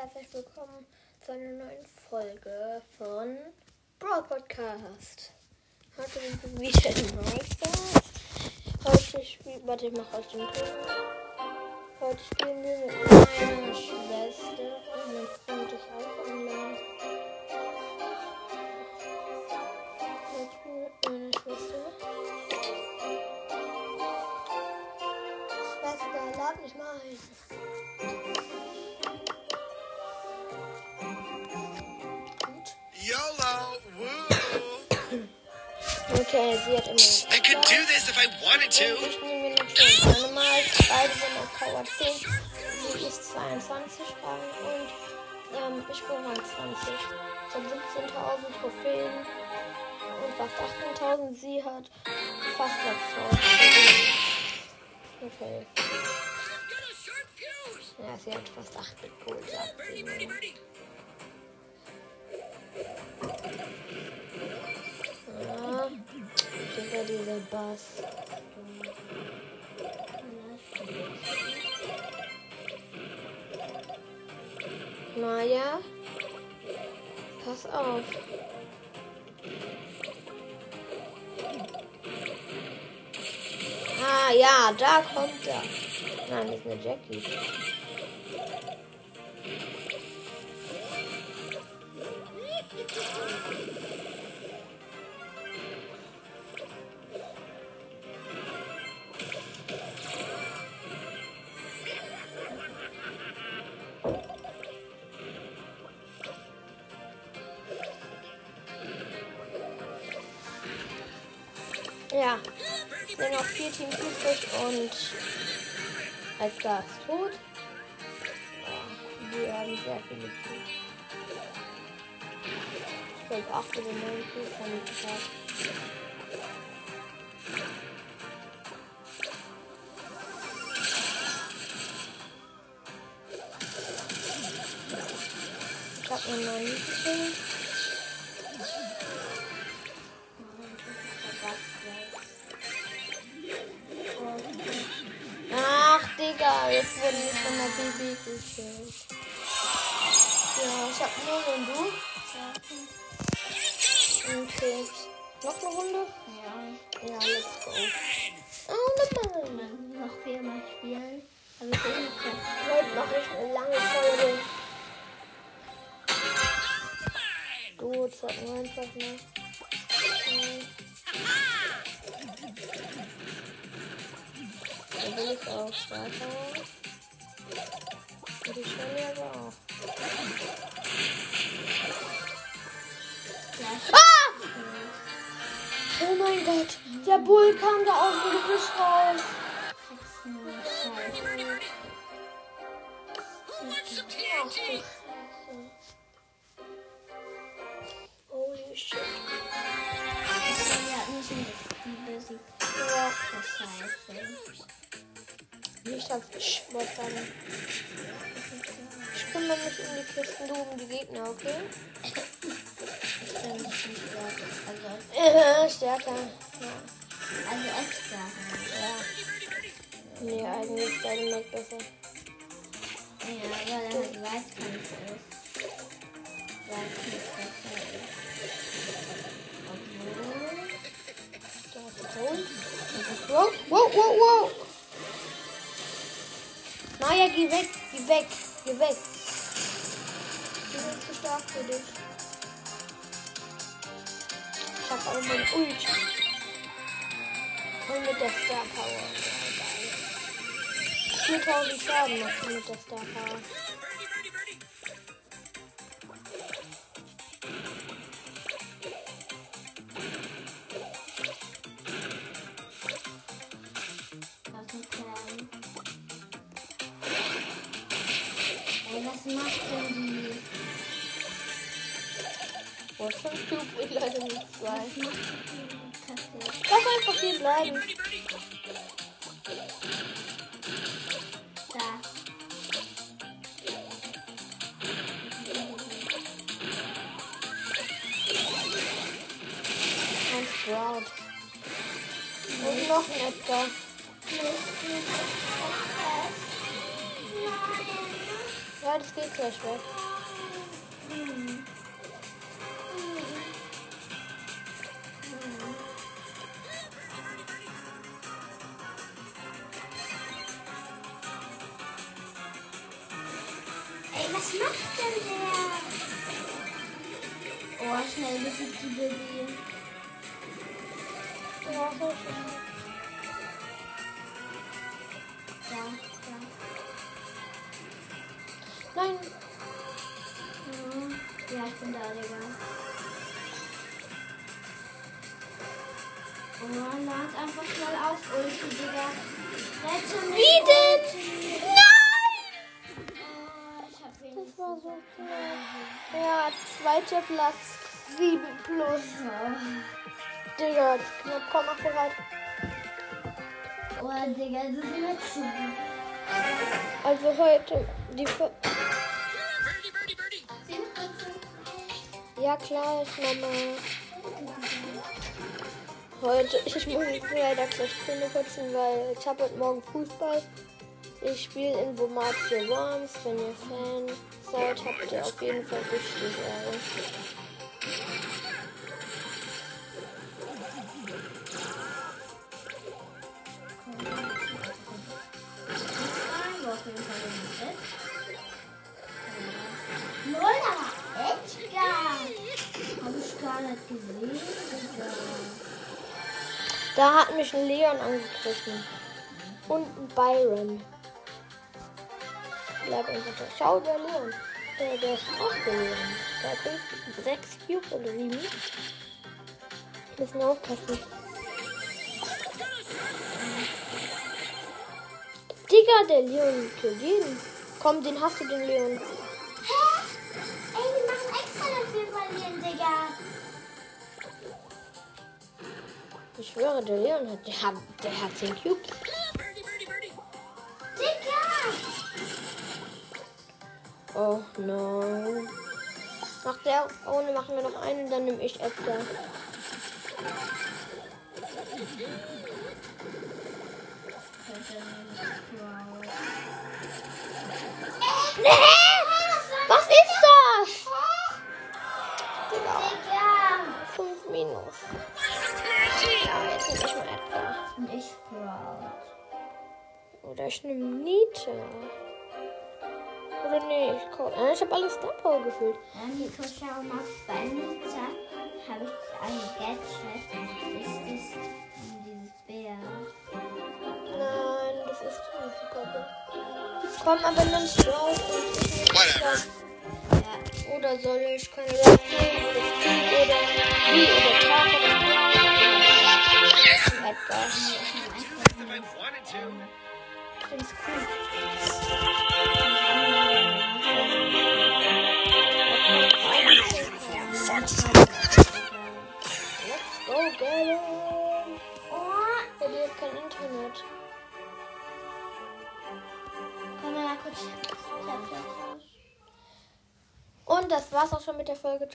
herzlich willkommen zu einer neuen Folge von Brawl Podcast. Heute sind wir wieder in Stars. Heute spielen, warte, ich mach euch den Ton. Heute spielen wir mit meiner Schwester YOLO! Woo! Okay, sie hat immer. I could do this if I wanted to. spielen wir noch gegen Dynamite. Beide sind auf Power 10. Sie ist 22 Rang und ähm, ich bin Rang 20. Ich habe 17.000 Trophäen und fast 18.000. Sie hat fast 6.000. Okay. Ja, sie hat fast 8 mit Gold, sagt sie. Bass. Maja, pass auf. Ah ja, da kommt er. Nein, das ist eine Jackie. Ja. Sind noch vier Teams übrig und als Star ist tot. Wir haben sehr viele Teams. Ich glaube 8 oder 9 Teams haben wir geschafft. Ich habe nur 9 jetzt wurden wir von der Baby gekillt. Ja, ich hab nur und du? Okay. Noch eine Runde? Ja, Ja, let's go. Oh, nochmal. noch viermal spielen. Aber ich bin nicht Heute mache ich eine lange Folge. Du, zeig mir einfach mal. Hm. Da will ich auch Starter. Und die Shelly aber auch. Ah! Oh mein Gott, der Bull kam da aus dem Gebüsch raus. Scheiße. Holy shit. Ja, in die besiegt. Ja, Scheiße. ich ich wollte sagen. Ich kümmere mich um die Kisten, du um die Gegner, okay? Ich bin nicht stark. Also, Äh, stärker. Ja. also extra. ja. Nee, eigentlich ist deine Mac besser. Ja, weil er halt Weißkampf ist. Weißkampf besser ist. Obwohl. Da ist der Sohn. Wow, wow, wow, wow. Geh weg, geh weg, geh weg. Die sind zu stark für dich. Ich hab auch mein Ult. Und mit der Star Power. Ja, geil. 4000 Schaden du mit der Star Power. Ist fünf Cube? Ich leider nicht Kaffee? Lass einfach hier bleiben. Sprout. Und noch ein Edgar. Zweites geht gleich weg. Was macht denn der? Oh, schnell besiegt die Baby. Ja, so schön. Da, da. Nein. Mhm. Ja, ich bin da, Digga. Oh, lad einfach schnell auf, Ulti, Digga. Rette mich. Wie denn? Nein! War so knapp. Ja, zweiter Platz. 7 plus. Digga, knapp. Komm, mach bereit. Oh, Digga, das ist mir zu. Also heute die. Fo- Ja, klar, ich Mama. Heute, ich muss leider gleich Zähne putzen, weil ich habe heute Morgen Fußball. Ich spiele in Bomatia Worms. Wenn ihr Fan seid, habt ihr auf jeden Fall richtig Ehre. Da hat mich ein Leon angegriffen. Und ein Byron. Bleib einfach da. Schau, der Leon. Der, der ist auch der hat fünf, sechs Cube oder sieben. Müssen aufpassen. Digga, der Leon killt jeden. Komm, den hast du, den Leon. Hä? Ey, die machen extra, dass wir verlieren, Digga. Ich schwöre, der Leon hat, der hat, der hat 10 Cubes. Oh no. Nach der Runde machen wir noch einen, dann nehme ich Edgar. Was ist das? Digga. 5 minus. Ja, jetzt nehme ich mal Edgar. Und ich Sprout. Oder ich nehme Nita. Oder nee, ich, äh, ich habe alles Star Power gefüllt. Ja, Nico, schau mal. Bei Nita habe ich ein Gadget. Das ist dieses Bär. Nein, das ist ein Super. Komm, aber nimm Sprout und ich Whatever. Ja, oder soll ich keine Ahnung, oder oder wie oder Tag oder etwas. Cool. Let's go it. Oh, die hat kein Internet. komm mal kurz. Und das war's auch schon mit der Folge.